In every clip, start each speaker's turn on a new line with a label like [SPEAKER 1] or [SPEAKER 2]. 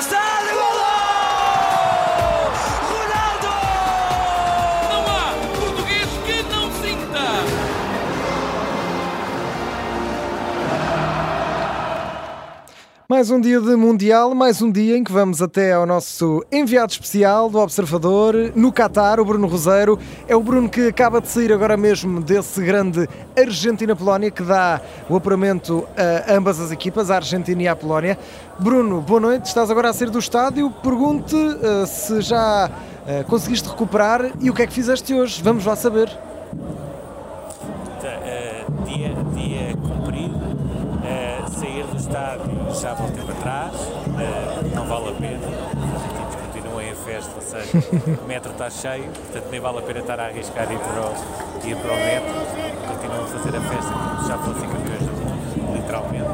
[SPEAKER 1] Style.
[SPEAKER 2] Mais um dia de Mundial, mais um dia em que vamos até ao nosso enviado especial do Observador no Qatar, o Bruno Roseiro. É o Bruno que acaba de sair agora mesmo desse grande Argentina-Polónia que dá o apuramento a ambas as equipas, a Argentina e a Polónia. Bruno, boa noite, estás agora a sair do estádio. Pergunte uh, se já uh, conseguiste recuperar e o que é que fizeste hoje. Vamos lá saber.
[SPEAKER 3] Uh, dia, dia cumprido, sair do estádio já voltei para trás, não vale a pena, os argentinos continuam em festa, ou seja, o metro está cheio, portanto nem vale a pena estar a arriscar ir para o, ir para o metro, continuam a fazer a festa como se já fossem campeões do mundo, literalmente.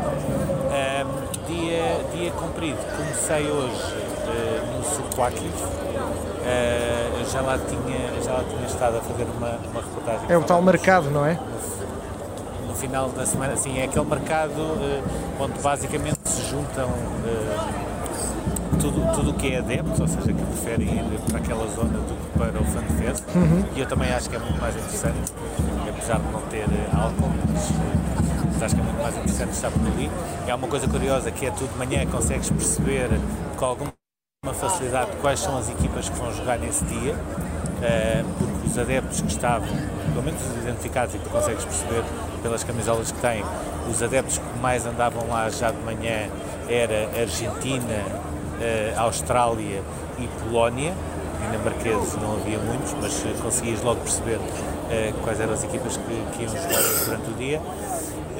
[SPEAKER 3] dia, dia cumprido, comecei hoje no Suquakis, Uh, já, lá tinha, já lá tinha estado a fazer uma, uma reportagem.
[SPEAKER 2] É o tal mercado, não é?
[SPEAKER 3] Final da semana, sim, é aquele mercado uh, onde basicamente se juntam uh, tudo, tudo o que é adeptos, ou seja, que preferem ir para aquela zona do que para o FanFest.
[SPEAKER 2] Uhum.
[SPEAKER 3] E eu também acho que é muito mais interessante, apesar de não ter álcool, mas, mas acho que é muito mais interessante estar por ali. É uma coisa curiosa que é tudo de manhã, consegues perceber com alguma uma facilidade de quais são as equipas que vão jogar nesse dia, uh, os adeptos que estavam, pelo menos os identificados e que consegues perceber pelas camisolas que têm, os adeptos que mais andavam lá já de manhã era Argentina, uh, Austrália e Polónia, dinamarqueses não havia muitos, mas conseguias logo perceber uh, quais eram as equipas que, que iam jogar durante o dia.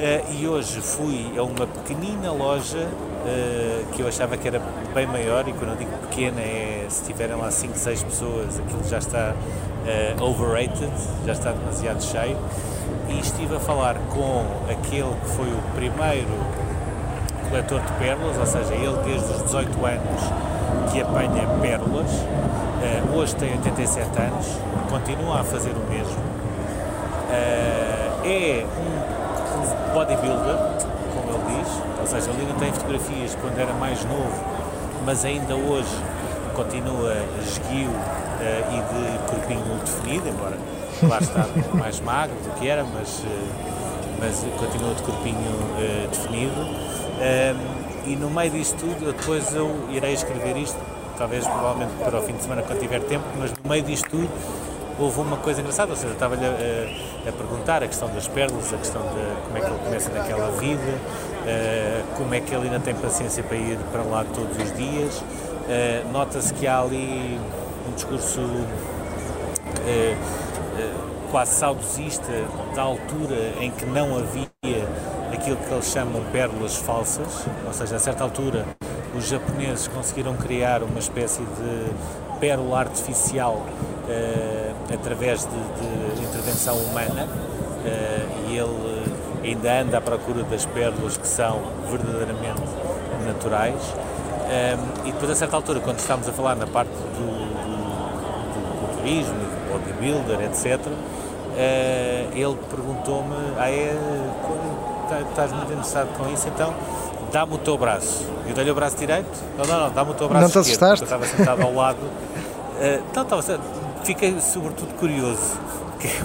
[SPEAKER 3] Uh, e hoje fui a uma pequenina loja uh, que eu achava que era bem maior e quando eu digo pequena é se tiverem lá 5, 6 pessoas aquilo já está uh, overrated, já está demasiado cheio. E estive a falar com aquele que foi o primeiro coletor de pérolas, ou seja, ele desde os 18 anos que apanha pérolas, hoje tem 87 anos, continua a fazer o mesmo, é um bodybuilder, como ele diz, ou seja, ele ainda tem fotografias quando era mais novo, mas ainda hoje continua esguio uh, e de corpinho definido, embora claro está mais magro do que era, mas, uh, mas continua de corpinho uh, definido. E no meio disto tudo, depois eu irei escrever isto, talvez provavelmente para o fim de semana quando tiver tempo, mas no meio disto tudo houve uma coisa engraçada, ou seja, estava-lhe a, a, perguntar a questão das pérolas, a questão de como é que ele começa naquela vida, uh, como é que ele ainda tem paciência para ir para lá todos os dias. Uh, Nota-se que há ali um discurso uh, quase saudosista da altura em que não havia aquilo que eles chamam pérolas falsas, ou seja, a certa altura os japoneses conseguiram criar uma espécie de pérola artificial uh, através de, de, intervenção humana uh, e ele ainda anda à procura das pérolas que são verdadeiramente naturais. Um, e depois, a certa altura, quando estávamos a falar na parte do, do, do culturismo, do bodybuilder, etc., uh, ele perguntou-me: ah, é, estás muito interessado com isso? Então dá-me o teu braço. Eu dei-lhe o braço direito? Não, não, não, dá-me o teu braço
[SPEAKER 2] não te
[SPEAKER 3] esquerdo.
[SPEAKER 2] assustaste?
[SPEAKER 3] Eu estava sentado ao lado. Uh, não, estava, fiquei sobretudo curioso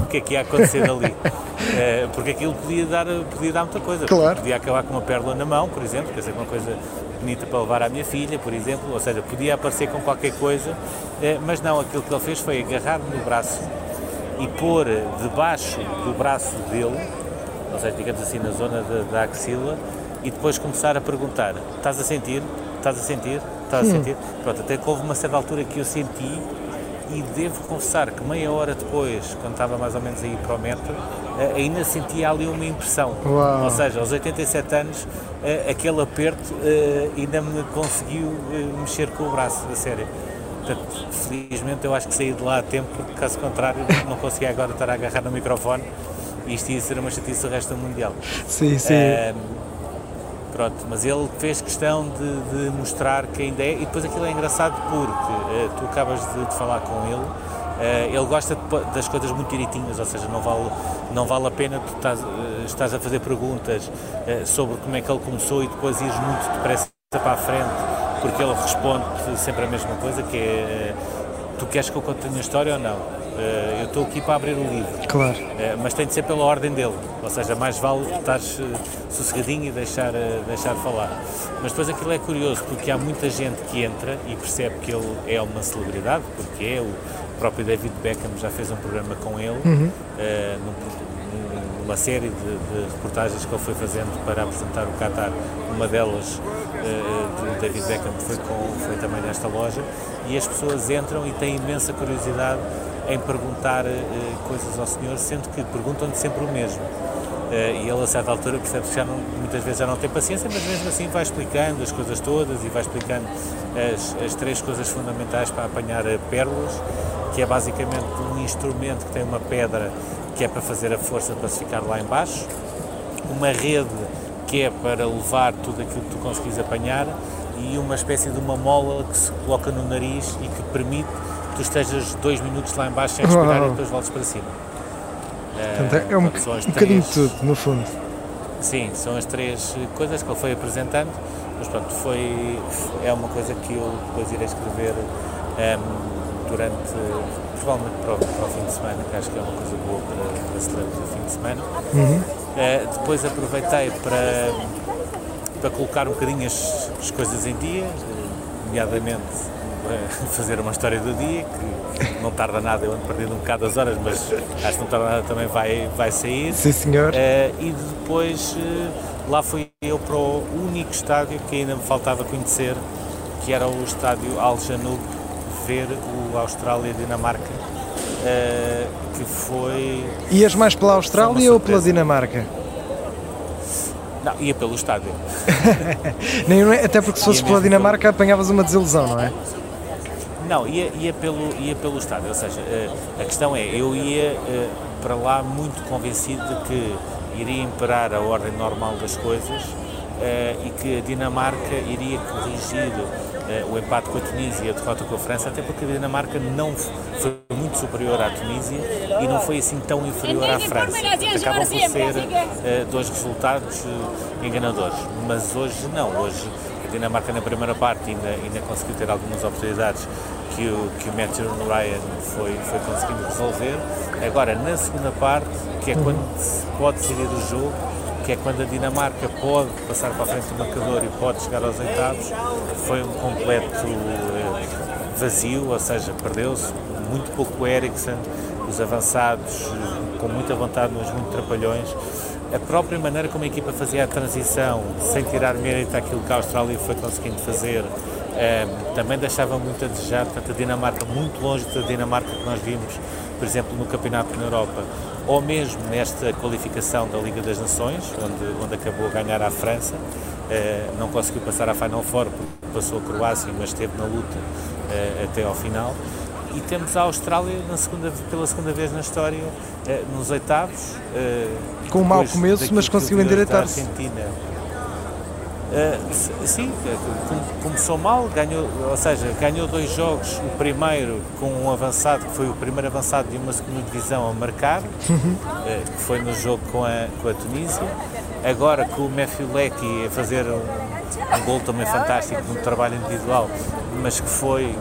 [SPEAKER 3] o que é que ia acontecer ali. Uh, porque aquilo podia dar, podia dar muita coisa.
[SPEAKER 2] Claro.
[SPEAKER 3] Podia acabar com uma pérola na mão, por exemplo, quer dizer, uma coisa bonita para levar à minha filha, por exemplo. Ou seja, podia aparecer com qualquer coisa, uh, mas não, aquilo que ele fez foi agarrar-me no braço e pôr debaixo do braço dele, ou seja, digamos assim, na zona da, da axila, e depois começar a perguntar: estás a sentir? Estás a sentir? Estás a sentir? Pronto, até que houve uma certa altura que eu senti e devo confessar que meia hora depois, quando estava mais ou menos aí para o metro, ainda sentia ali uma impressão.
[SPEAKER 2] Uau.
[SPEAKER 3] Ou seja, aos 87 anos, aquele aperto ainda me conseguiu mexer com o braço, a sério. Portanto, felizmente eu acho que saí de lá a tempo, porque caso contrário não conseguia agora estar a agarrar no microfone e isto ia ser uma chatice o resto do Mundial.
[SPEAKER 2] Sim, sim.
[SPEAKER 3] Pronto, mas ele fez questão de, de, mostrar que ainda é, e depois aquilo é engraçado porque uh, tu acabas de, de, falar com ele, uh, ele gosta de, das coisas muito direitinhas, ou seja, não vale, não vale a pena tu estás, uh, estás a fazer perguntas sobre como é que ele começou e depois ires muito depressa para a frente porque ele responde sempre a mesma coisa, que é tu queres que eu conte a história ou não? Eu estou aqui para abrir o livro.
[SPEAKER 2] Claro.
[SPEAKER 3] mas tem de ser pela ordem dele, ou seja, mais vale estar sossegadinho e deixar, deixar falar. Mas depois aquilo é curioso, porque há muita gente que entra e percebe que ele é uma celebridade, porque é, o próprio David Beckham já fez um programa com ele, uhum. numa série de, de, reportagens que ele foi fazendo para apresentar o Qatar. Uma delas de David Beckham foi, com, foi também nesta loja e as pessoas entram e têm imensa curiosidade em perguntar uh, coisas ao senhor, sendo que perguntam-lhe sempre o mesmo. Uh, e ele a certa altura percebe que já não, muitas vezes já não tem paciência, mas mesmo assim vai explicando as coisas todas e vai explicando as, as três coisas fundamentais para apanhar eh, pérolas, que é basicamente um instrumento que tem uma pedra que é para fazer a força para se ficar lá embaixo, uma rede que é para levar tudo aquilo que tu conseguis apanhar e uma espécie de uma mola que se coloca no nariz e que permite tu estejas dois minutos lá embaixo sem respirar oh. e depois voltes para cima.
[SPEAKER 2] Portanto, é um, Portanto, um bocadinho de tudo, no fundo.
[SPEAKER 3] Sim, são as três coisas que ele foi apresentando, mas pronto, foi, é uma coisa que eu depois irei escrever um, durante, provavelmente para o, para o, fim de semana, que acho que é uma coisa boa para, para celebrar o fim de semana. Uhum. Uh, depois aproveitei para para colocar um bocadinho as, as coisas em dia, nomeadamente fazer uma história do dia, que não tarda nada, eu ando perdido um bocado as horas, mas acho que não tarda nada também vai, vai sair.
[SPEAKER 2] Sim, senhor. Uh,
[SPEAKER 3] e depois uh, lá fui eu para o único estádio que ainda me faltava conhecer, que era o estádio Al Janoub, ver o Austrália-Dinamarca, uh, que foi...
[SPEAKER 2] Ias mais pela Austrália ou pela Dinamarca?
[SPEAKER 3] Não, ia pelo estádio.
[SPEAKER 2] Nem, é, até porque se fosse pela Dinamarca pelo... apanhavas uma desilusão, não é?
[SPEAKER 3] Não, ia, ia, pelo, ia pelo estádio. Ou seja, eh, a questão é, eu ia eh, para lá muito convencido de que iria imperar a ordem normal das coisas eh, e que a Dinamarca iria corrigir o empate com a Tunísia e a derrota com a França, até porque a Dinamarca não foi muito superior à Tunísia e não foi assim tão inferior à França. Acabam por ser dois resultados enganadores. Mas hoje não, hoje a Dinamarca na primeira parte ainda, ainda conseguiu ter algumas oportunidades que o, que o Matthew Ryan foi, foi conseguindo resolver. Agora, na segunda parte, que é quando se pode decidir o jogo, que é quando a Dinamarca pode passar para a frente do marcador e pode chegar aos oitavos, foi um completo eh, vazio, ou seja, perdeu-se muito pouco Eriksen, os avançados com muita vontade, mas muito trapalhões. A própria maneira como a equipa fazia a transição, sem tirar mérito àquilo que a Austrália foi conseguindo fazer, eh, também deixava muito a desejar. Portanto, a Dinamarca, muito longe da Dinamarca que nós vimos, por exemplo, no Campeonato na Europa, ou mesmo nesta qualificação da Liga das Nações, onde, onde acabou a ganhar a França. Eh, não conseguiu passar à Final Four porque passou a Croácia, mas esteve na luta eh, até ao final e temos a Austrália segunda, pela segunda vez na história eh, nos oitavos.
[SPEAKER 2] Com um mau começo, mas conseguiu endireitar-se.
[SPEAKER 3] Uh, sim, começou mal, ganhou, ou seja, ganhou dois jogos, o primeiro com um avançado, que foi o primeiro avançado de uma segunda divisão a marcar, uh, que foi no jogo com a, com a Tunísia, agora com o Matthew Lecky a fazer um, um gol também fantástico, um trabalho individual, mas que foi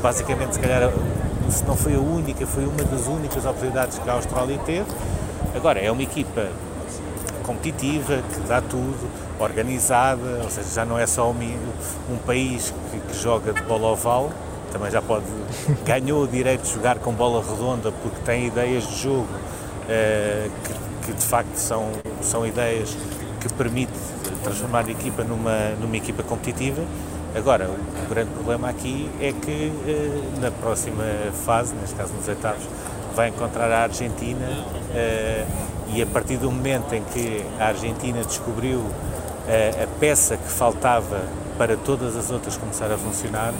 [SPEAKER 3] basicamente, se calhar, se não foi a única, foi uma das únicas oportunidades que a Austrália teve. Agora, é uma equipa competitiva, que dá tudo, organizada, ou seja, já não é só um, país que, que, joga de bola oval, também já pode, ganhou o direito de jogar com bola redonda porque tem ideias de jogo uh, que, que, de facto são, são ideias que permite transformar a equipa numa, numa equipa competitiva. Agora, o grande problema aqui é que eh, na próxima fase, neste caso nos oitavos, vai encontrar a Argentina eh, e a partir do momento em que a Argentina descobriu eh, a peça que faltava para todas as outras começar a funcionar,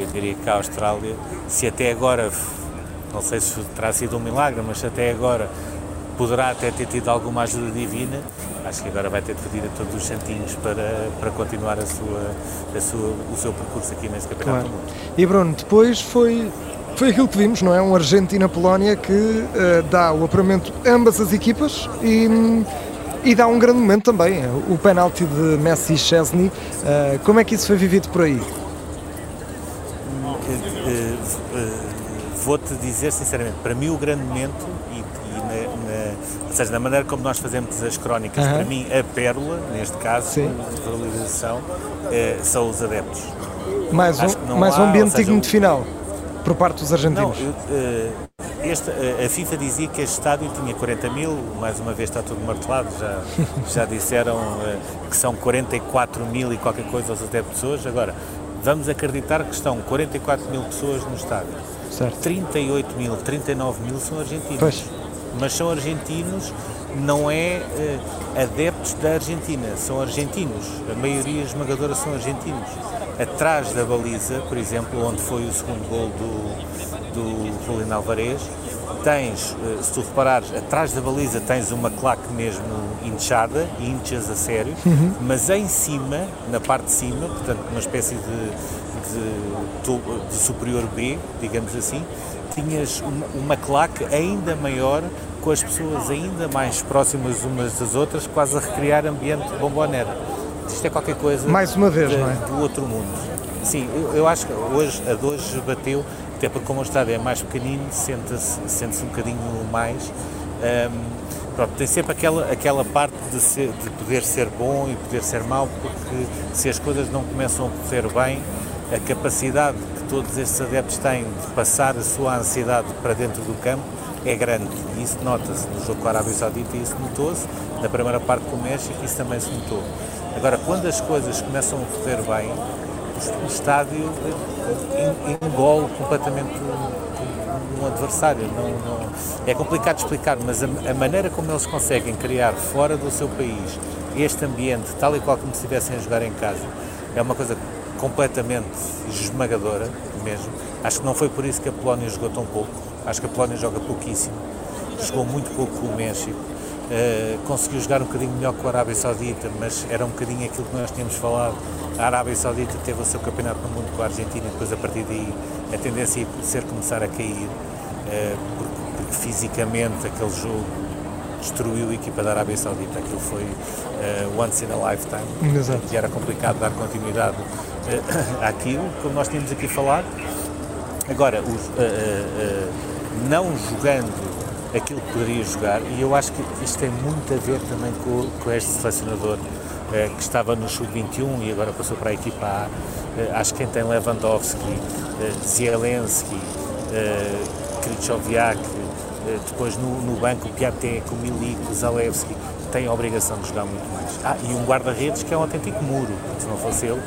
[SPEAKER 3] eu diria que a Austrália, se até agora, não sei se terá sido um milagre, mas se até agora poderá até ter tido alguma ajuda divina, acho que agora vai ter de pedir a todos os santinhos para, para continuar a sua, a sua, o seu percurso aqui nesse Campeonato claro. do Mundo.
[SPEAKER 2] E Bruno, depois foi, foi aquilo que vimos, não é? Um Argentina-Polónia que uh, dá o apuramento a ambas as equipas e E dá um grande momento também, o penalti de Messi e Chesney. Uh, como é que isso foi vivido por aí?
[SPEAKER 3] Vou-te dizer sinceramente, para mim o grande momento, e, e na, na, ou seja, na maneira como nós fazemos as crónicas, para mim a pérola, neste caso, Sim. de valorização, são os adeptos.
[SPEAKER 2] Mais um, mais um ambiente digno de final por parte dos argentinos. Não, eu,
[SPEAKER 3] este, a FIFA dizia que este estádio tinha 40 mil, mais uma vez está tudo martelado, já, já disseram uh, que são 44 mil e qualquer coisa aos adeptos hoje. Agora, vamos acreditar que estão 44 mil pessoas no estádio. Certo. 38 mil, 39 mil são argentinos. Pois. Mas são argentinos, não é adeptos da Argentina, são argentinos. A maioria esmagadora são argentinos. Atrás da baliza, por exemplo, onde foi o segundo gol do, do Juliano Alvarez, tens, eh, se tu reparares, atrás da baliza tens uma claque mesmo inchada, inchas a sério, uhum. mas em cima, na parte de cima, portanto uma espécie de, de, de superior B, digamos assim, tinhas uma, uma, claque ainda maior, com as pessoas ainda mais próximas umas das outras, quase a recriar ambiente bombonera. Isto é qualquer coisa
[SPEAKER 2] mais uma vez,
[SPEAKER 3] de,
[SPEAKER 2] não é?
[SPEAKER 3] do outro mundo. Sim, eu, eu acho que hoje, a de hoje bateu até porque como o estádio é mais pequenino, sente-se sente um bocadinho mais. Um, pronto, tem sempre aquela, aquela parte de, ser, de poder ser bom e poder ser mau, porque se as coisas não começam a correr bem, a capacidade que todos estes adeptos têm de passar a sua ansiedade para dentro do campo é grande. E isso nota-se no jogo com a Arábia Saudita, isso notou-se. Na primeira parte com o México, isso também se notou. Agora, quando as coisas começam a correr bem, o estádio engole completamente um, adversário. Não, não, é complicado explicar, mas a, a, maneira como eles conseguem criar fora do seu país este ambiente, tal e qual como se estivessem a jogar em casa, é uma coisa completamente esmagadora mesmo. Acho que não foi por isso que a Polónia jogou tão pouco. Acho que a Polónia joga pouquíssimo. Jogou muito pouco com o México. Uh, conseguiu jogar um bocadinho melhor com a Arábia Saudita, mas era um bocadinho aquilo que nós tínhamos falado a Arábia Saudita teve o seu campeonato no mundo com a Argentina e depois a partir daí a tendência ia ser começar a cair, uh, porque, porque, fisicamente aquele jogo destruiu a equipa da Arábia Saudita. Aquilo foi uh, once in a lifetime Exato. e era complicado dar continuidade uh, àquilo, como nós tínhamos aqui falado. Agora, os, não jogando aquilo que poderia jogar, e eu acho que isto tem muito a ver também com, com este selecionador eh, que estava no Sub-21 e agora passou para a equipa A. Eh, acho que quem tem Lewandowski, eh, Zielenski, Krychowiak, depois no, no banco Piatek, o Milik, Zalewski, tem a obrigação de jogar muito mais. Ah, e um guarda-redes que é um autêntico muro, se não fosse ele,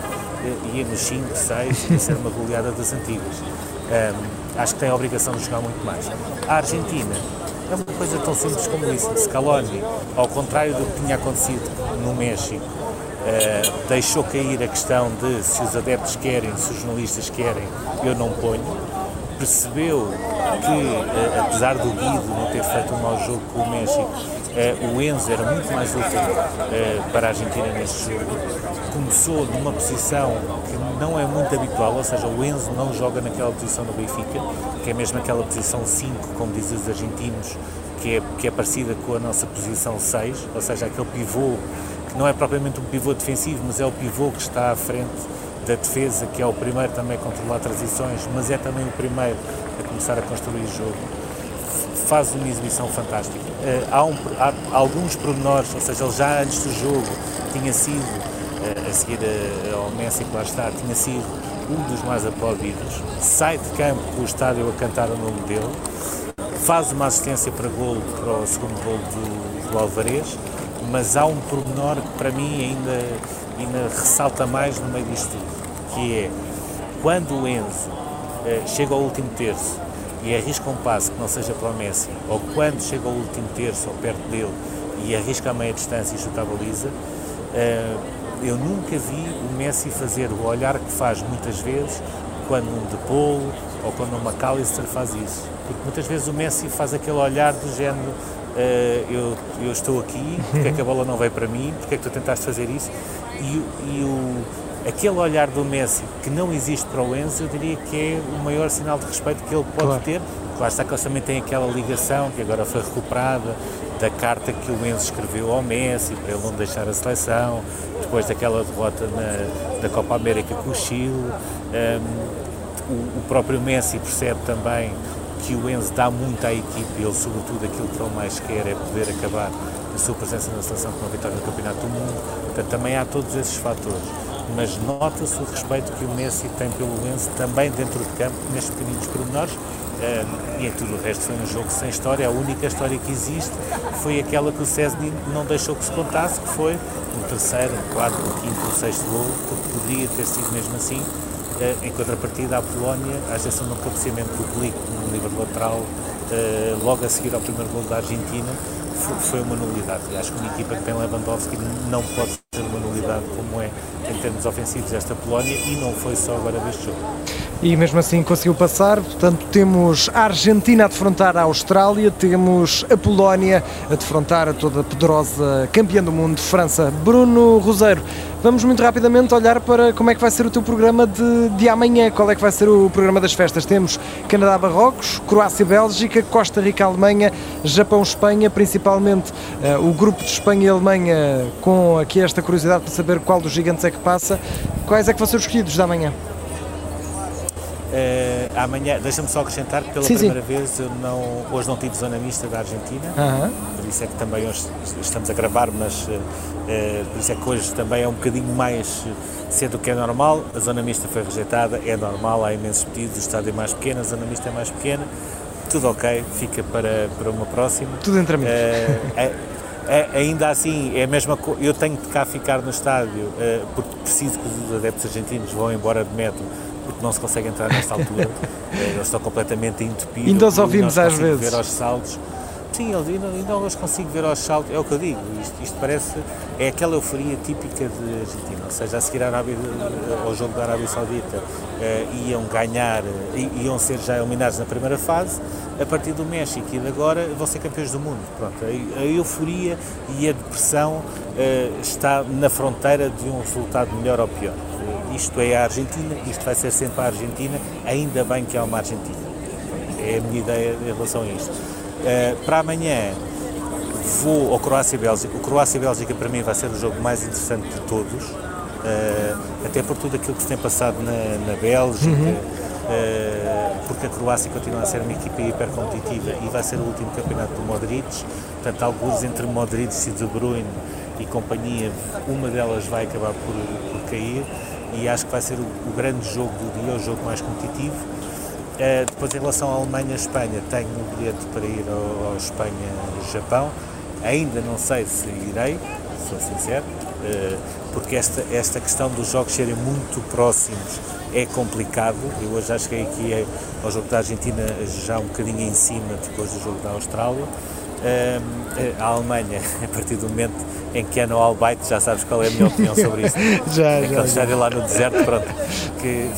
[SPEAKER 3] ia nos 5, 6, ia ser uma goleada das antigas. Um, acho que tem a obrigação de jogar muito mais. A Argentina é uma coisa tão simples como isso. Scaloni, ao contrário do que tinha acontecido no México, uh, deixou cair a questão de se os adeptos querem, se os jornalistas querem, eu não ponho. Percebeu que, uh, apesar do Guido não ter feito um mau jogo com o México, uh, o Enzo era muito mais útil para a Argentina neste jogo. Começou numa posição que não é muito habitual, ou seja, o Enzo não joga naquela posição no Benfica, que é mesmo aquela posição 5, como dizem os argentinos, que é, que é parecida com a nossa posição 6, ou seja, aquele pivô que não é propriamente um pivô defensivo, mas é o pivô que está à frente da defesa, que é o primeiro também a controlar transições, mas é também o primeiro a começar a construir jogo. Faz uma exibição fantástica. Uh, há, um, há, alguns pormenores, ou seja, ele já antes do jogo tinha sido, a seguir ao Messi que lá está, tinha sido um dos mais aplaudidos. Sai de campo com o estádio a cantar o nome dele, faz uma assistência para gol para o segundo gol do, do Alvarez, mas há um pormenor que para mim ainda, ainda ressalta mais no meio disto tudo, que é quando o Enzo eh, chega ao último terço e arrisca um passo que não seja para o Messi, ou quando chega ao último terço ou perto dele e arrisca a meia distância e chuta a baliza, eh, eu nunca vi o Messi fazer o olhar que faz muitas vezes quando um De ou quando um McAllister faz isso. Porque muitas vezes o Messi faz aquele olhar do género uh, eu, eu estou aqui, porque é que a bola não veio para mim, porque é que tu tentaste fazer isso? E, e o, aquele olhar do Messi que não existe para o Enzo, eu diria que é o maior sinal de respeito que ele pode claro. ter. Claro está que eles também têm aquela ligação que agora foi recuperada, da carta que o Enzo escreveu ao Messi para ele não deixar a seleção, depois daquela derrota na, da Copa América com o Chile. Um, o, o, próprio Messi percebe também que o Enzo dá muito à equipe, ele sobretudo aquilo que ele mais quer é poder acabar a sua presença na seleção com a vitória no Campeonato do Mundo. Portanto, também há todos esses fatores. Mas nota-se o respeito que o Messi tem pelo Enzo também dentro de campo, nestes pequeninos pormenores, Uh, e em tudo o resto foi um jogo sem história. A única história que existe foi aquela que o César não deixou que se contasse, que foi um terceiro, um quarto, um quinto, um sexto gol, que poderia ter sido mesmo assim. Uh, em contrapartida, a Polónia, à exceção de um cabeceamento do Glico no livre lateral, uh, logo a seguir ao primeiro gol da Argentina, foi uma nulidade. Acho que uma equipa que tem Lewandowski não pode ser uma nulidade como é em termos ofensivos esta Polónia e não foi só agora deste jogo.
[SPEAKER 2] E mesmo assim conseguiu passar, portanto temos a Argentina a defrontar a Austrália, temos a Polónia a defrontar a toda poderosa campeã do mundo, França. Bruno Roseiro, vamos muito rapidamente olhar para como é que vai ser o teu programa de, de amanhã, qual é que vai ser o programa das festas. Temos Canadá-Marrocos, Croácia-Bélgica, Costa Rica-Alemanha, Japão-Espanha, principalmente uh, o grupo de Espanha e Alemanha com aqui esta curiosidade para saber qual dos gigantes é que passa. Quais é que vão ser os escolhidos da manhã?
[SPEAKER 3] Uh, amanhã, deixa-me só acrescentar que pela sim, primeira sim. vez eu não, hoje não tive zona mista da Argentina, uh -huh. por isso é que também hoje estamos a gravar, mas uh, por isso é que hoje também é um bocadinho mais cedo do que é normal. A zona mista foi rejeitada, é normal, há imensos pedidos, o estádio é mais pequeno, a zona mista é mais pequena, tudo ok, fica para, para uma próxima.
[SPEAKER 2] Tudo entre amigos.
[SPEAKER 3] É, ainda assim, é a mesma Eu tenho de cá ficar no estádio porque preciso que os adeptos argentinos vão embora de metro não se consegue entrar nesta altura. eles estão completamente entupidos.
[SPEAKER 2] Ainda os ouvimos às vezes.
[SPEAKER 3] ver aos saltos. Sim, ainda, ainda os consigo ver aos saltos. É o que eu digo. Isto, isto parece. É aquela euforia típica de Argentina. Ou seja, a seguir Arábia, ao jogo da Arábia Saudita, uh, iam ganhar, iam ser já eliminados na primeira fase a partir do México e de agora vão ser campeões do mundo. Pronto, a, a euforia e a depressão uh, está na fronteira de um resultado melhor ou pior. Uh, isto é a Argentina, isto vai ser sempre a Argentina, ainda bem que há uma Argentina. É a minha ideia em relação a isto. Uh, para amanhã vou ao Croácia-Bélgica. O Croácia-Bélgica para mim vai ser o jogo mais interessante de todos, até por tudo aquilo que se tem passado na, na Bélgica. Uhum eh, porque a Croácia continua a ser uma equipa hiper competitiva e vai ser o último campeonato do Modric, portanto, alguns entre Modric e De Bruyne e companhia, uma delas vai acabar por, por cair e acho que vai ser o, o, grande jogo do dia, o jogo mais competitivo. Uh, depois, em relação à Alemanha-Espanha, tenho um bilhete para ir ao, ao Espanha-Japão. Ainda não sei se irei, sou sincero, uh, porque esta, esta questão dos jogos serem muito próximos é complicado. Eu hoje já cheguei aqui ao jogo da Argentina já um bocadinho em cima depois do jogo da Austrália. a Alemanha, a partir do momento em que é no Albaite, já sabes qual é a minha opinião sobre isso.
[SPEAKER 2] já, já.
[SPEAKER 3] Aquele estádio lá no deserto, pronto, que,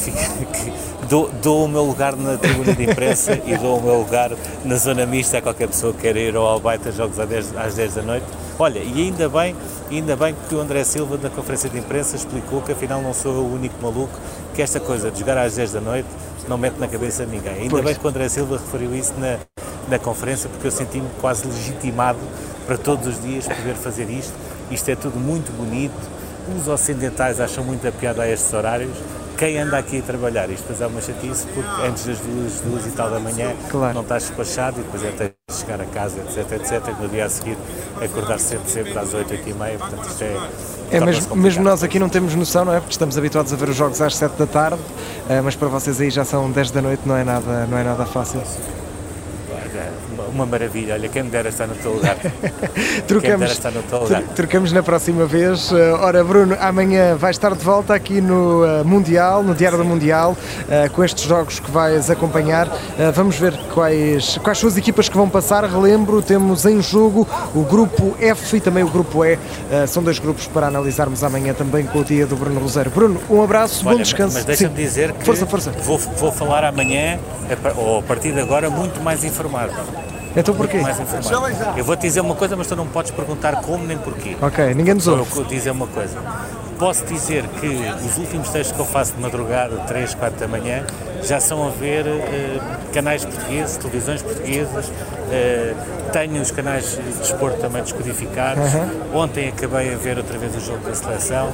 [SPEAKER 3] que dou, dou, o meu lugar na tribuna de imprensa e dou o meu lugar na zona mista a qualquer pessoa que queira ir ao Albaite a jogos às 10, às 10 da noite. Olha, e ainda bem, ainda bem que o André Silva, na conferência de imprensa, explicou que afinal não sou eu o único maluco que esta coisa de jogar às 10 da noite não mete na cabeça de ninguém. Ainda pois. bem que o André Silva referiu isso na, na conferência, porque eu senti-me quase legitimado para todos os dias poder fazer isto. Isto é tudo muito bonito. Os ocidentais acham muito a piada a estes horários. Quem anda aqui a trabalhar, isto depois é uma chatice, porque antes das duas, duas e tal da manhã claro. não estás despachado e depois é até chegar a casa, etc, etc. E no dia a seguir acordar sempre, sempre às 8, 8 e meia. Portanto, isto é
[SPEAKER 2] é mesmo, mesmo, nós aqui não temos noção, não é? Porque estamos habituados a ver os jogos às 7 da tarde, uh, mas para vocês aí já são 10 da noite, não é nada, não é nada fácil
[SPEAKER 3] uma maravilha. Olha, quem me dera estar no teu lugar.
[SPEAKER 2] trocamos, estar no teu lugar. Trocamos na próxima vez. Uh, ora, Bruno, amanhã vais estar de volta aqui no uh, Mundial, no Diário do Mundial, uh, com estes jogos que vais acompanhar. vamos ver quais, quais são as equipas que vão passar. Relembro, temos em jogo o grupo F e também o grupo E. são dois grupos para analisarmos amanhã também com o dia do Bruno Rosário. Bruno, um abraço,
[SPEAKER 3] Olha,
[SPEAKER 2] bom descanso.
[SPEAKER 3] Mas deixa-me dizer que
[SPEAKER 2] força, força.
[SPEAKER 3] Vou, vou falar amanhã, ou a partir de agora, muito mais informado.
[SPEAKER 2] Então porquê?
[SPEAKER 3] Mais Eu vou te dizer uma coisa, mas tu não podes perguntar como nem porquê.
[SPEAKER 2] Ok, ninguém nos ouve.
[SPEAKER 3] Vou dizer uma coisa. Posso dizer que os últimos textos que eu faço de madrugada, 3, 4 da manhã, já são a ver uh, canais portugueses, televisões portuguesas, eh, tenho os canais de desporto também descodificados. Ontem acabei a ver outra vez o jogo da seleção.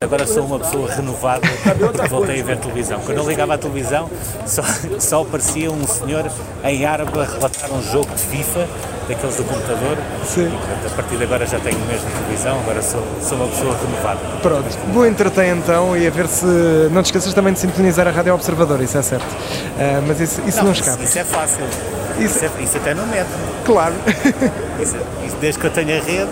[SPEAKER 3] Agora sou uma pessoa renovada porque voltei a ver televisão. Quando eu ligava à televisão, só, só aparecia um senhor em árabe a relatar um jogo de FIFA, daqueles do computador.
[SPEAKER 2] Sim.
[SPEAKER 3] E, portanto, a partir de agora já tenho mesmo televisão, agora sou, sou uma pessoa renovada.
[SPEAKER 2] Pronto, vou entreter então e a ver se. Não te esqueças também de sintonizar a Rádio Observador, isso é certo. Ah, mas isso, isso não,
[SPEAKER 3] isso,
[SPEAKER 2] escapa.
[SPEAKER 3] isso é fácil.
[SPEAKER 2] Isso-
[SPEAKER 3] Isso, é- isso até no metro.
[SPEAKER 2] Claro.
[SPEAKER 3] Isso, isso desde que eu tenho a rede,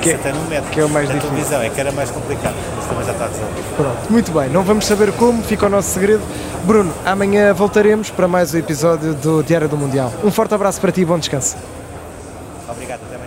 [SPEAKER 2] Que é-
[SPEAKER 3] até no metro.
[SPEAKER 2] que é o mais
[SPEAKER 3] a
[SPEAKER 2] difícil.
[SPEAKER 3] televisão é que era mais complicado, mas também já está resolvido.
[SPEAKER 2] Pronto, muito bem, não vamos saber como, fica o nosso segredo. Bruno, amanhã voltaremos para mais um episódio do Diário do Mundial. Um forte abraço para ti e bom descanso.
[SPEAKER 3] Obrigado, até.